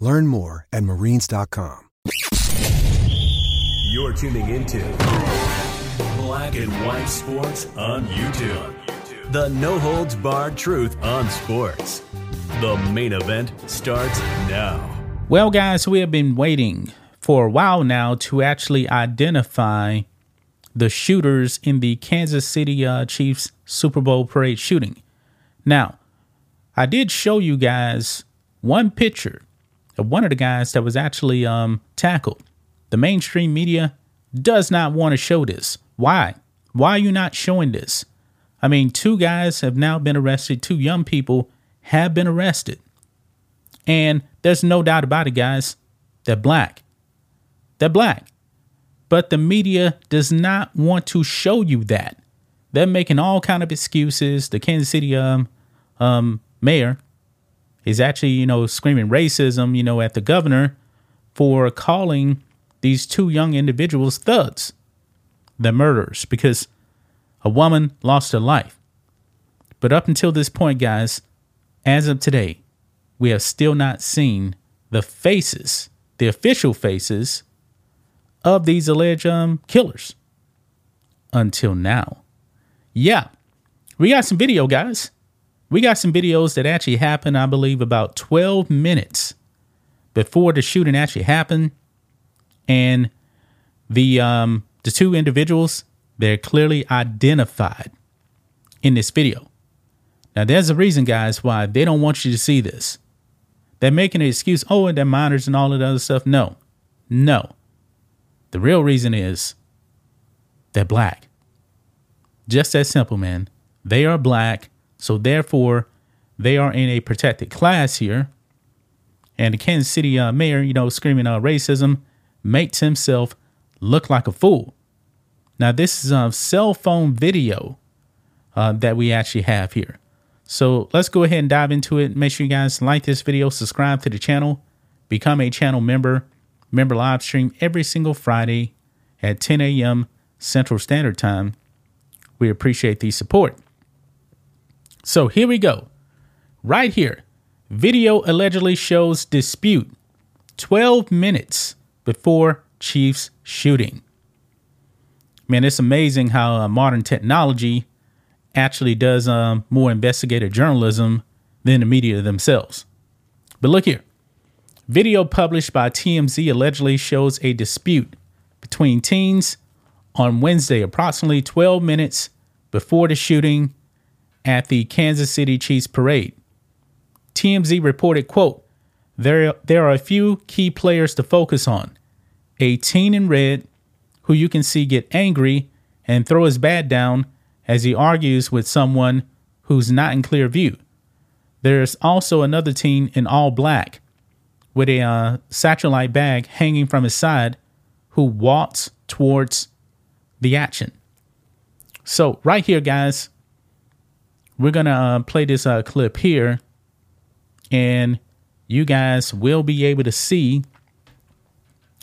Learn more at marines.com. You're tuning into Black and White Sports on YouTube. The no holds barred truth on sports. The main event starts now. Well, guys, we have been waiting for a while now to actually identify the shooters in the Kansas City uh, Chiefs Super Bowl parade shooting. Now, I did show you guys one picture of one of the guys that was actually um, tackled. The mainstream media does not want to show this. Why? Why are you not showing this? I mean, two guys have now been arrested, two young people have been arrested. And there's no doubt about it, guys. They're black. They're black. But the media does not want to show you that. They're making all kind of excuses. The Kansas City um, um, mayor is actually, you know, screaming racism, you know, at the governor for calling these two young individuals thugs, the murderers, because a woman lost her life. But up until this point, guys, as of today, we have still not seen the faces, the official faces of these alleged um, killers until now. Yeah, we got some video, guys. We got some videos that actually happened, I believe, about 12 minutes before the shooting actually happened. And the um, the two individuals, they're clearly identified in this video. Now, there's a reason, guys, why they don't want you to see this. They're making an excuse, oh, and they're minors and all of the other stuff. No, no. The real reason is they're black. Just that simple, man. They are black, so therefore they are in a protected class here. And the Kansas City uh, mayor, you know, screaming uh, racism, makes himself look like a fool. Now, this is a cell phone video uh, that we actually have here. So let's go ahead and dive into it. Make sure you guys like this video, subscribe to the channel, become a channel member Member live stream every single Friday at 10 a.m. Central Standard Time. We appreciate the support. So here we go. Right here, video allegedly shows dispute 12 minutes before Chiefs shooting. Man, it's amazing how uh, modern technology actually does um, more investigative journalism than the media themselves. But look here. Video published by TMZ allegedly shows a dispute between teens on Wednesday, approximately 12 minutes before the shooting at the Kansas City Chiefs parade. TMZ reported, quote, there, there are a few key players to focus on. A teen in red who you can see get angry and throw his bat down as he argues with someone who's not in clear view. There's also another teen in all black with a uh, satellite bag hanging from his side who walks towards the action. So, right here, guys, we're going to uh, play this uh, clip here, and you guys will be able to see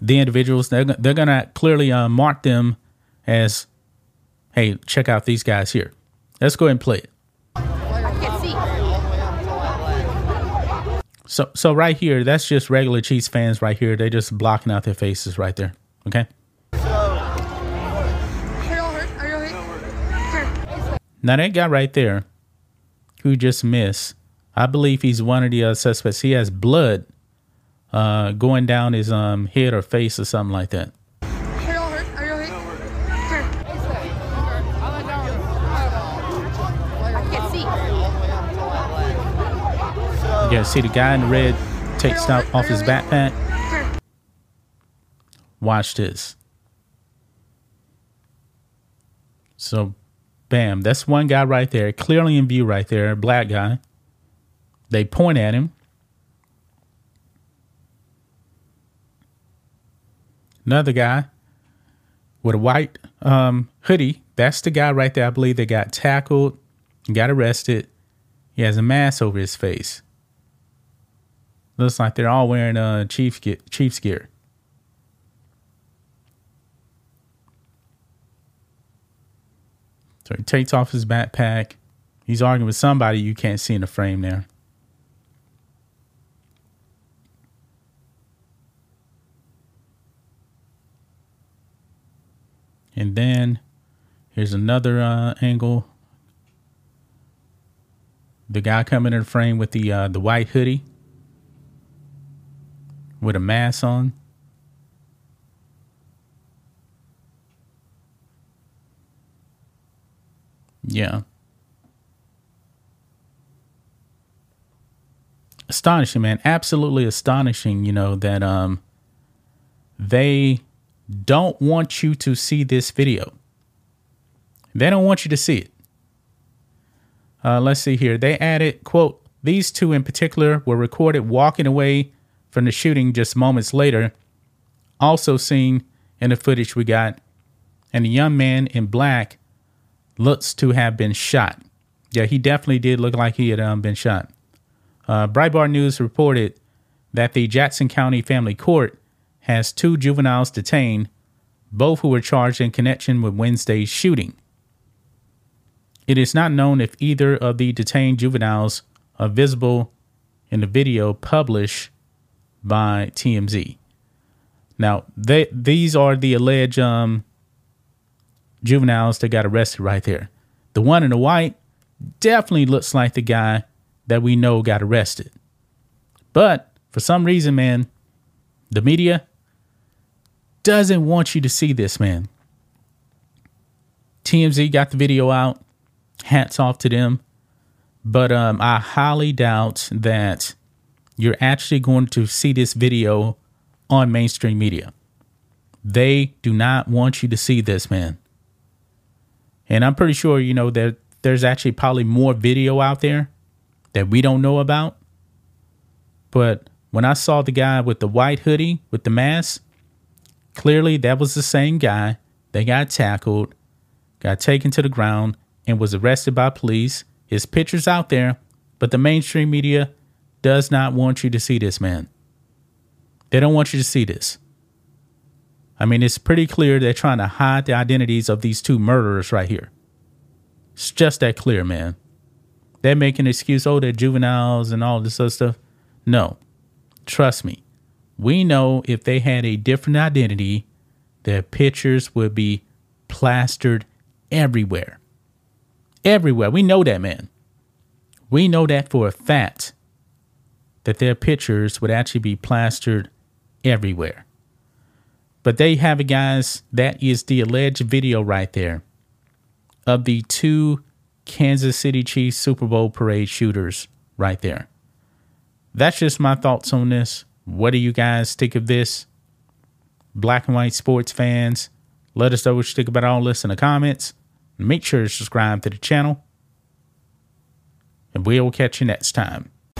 the individuals. They're, they're going to clearly uh, mark them as, hey, check out these guys here. Let's go ahead and play it. So so right here, that's just regular Chiefs fans right here. They're just blocking out their faces right there. Okay. Now that guy right there, who just missed, I believe he's one of the uh, suspects. He has blood uh, going down his um, head or face or something like that. guys see the guy in red takes out off his backpack? Watch this. So, bam, that's one guy right there, clearly in view right there, black guy. They point at him. Another guy with a white um, hoodie. That's the guy right there. I believe they got tackled, got arrested. He has a mask over his face. Looks like they're all wearing uh, Chiefs gear. Chiefs gear. So he takes off his backpack. He's arguing with somebody you can't see in the frame there. And then here's another uh, angle. The guy coming in the frame with the uh, the white hoodie with a mask on. Yeah. Astonishing, man. Absolutely astonishing, you know, that um they don't want you to see this video. They don't want you to see it. Uh, let's see here. They added, quote, these two in particular were recorded walking away from the shooting just moments later. Also seen in the footage we got, and the young man in black looks to have been shot. Yeah, he definitely did look like he had um, been shot. Uh, Breitbart News reported that the Jackson County Family Court has two juveniles detained, both who were charged in connection with Wednesday's shooting. It is not known if either of the detained juveniles are visible in the video published by TMZ. Now, they, these are the alleged um, juveniles that got arrested right there. The one in the white definitely looks like the guy that we know got arrested. But for some reason, man, the media doesn't want you to see this, man. TMZ got the video out. Hats off to them. But um, I highly doubt that you're actually going to see this video on mainstream media. They do not want you to see this, man. And I'm pretty sure, you know, that there's actually probably more video out there that we don't know about. But when I saw the guy with the white hoodie with the mask, clearly that was the same guy that got tackled, got taken to the ground, and was arrested by police. His picture's out there, but the mainstream media does not want you to see this, man. They don't want you to see this. I mean, it's pretty clear they're trying to hide the identities of these two murderers right here. It's just that clear, man. They're making excuse, oh, they're juveniles and all this other stuff. No. Trust me. We know if they had a different identity, their pictures would be plastered everywhere. Everywhere. We know that, man. We know that for a fact that their pictures would actually be plastered everywhere. But there you have it, guys. That is the alleged video right there of the two Kansas City Chiefs Super Bowl parade shooters right there. That's just my thoughts on this. What do you guys think of this? Black and white sports fans, let us know what you think about all this in the comments. Make sure to subscribe to the channel. And we will catch you next time.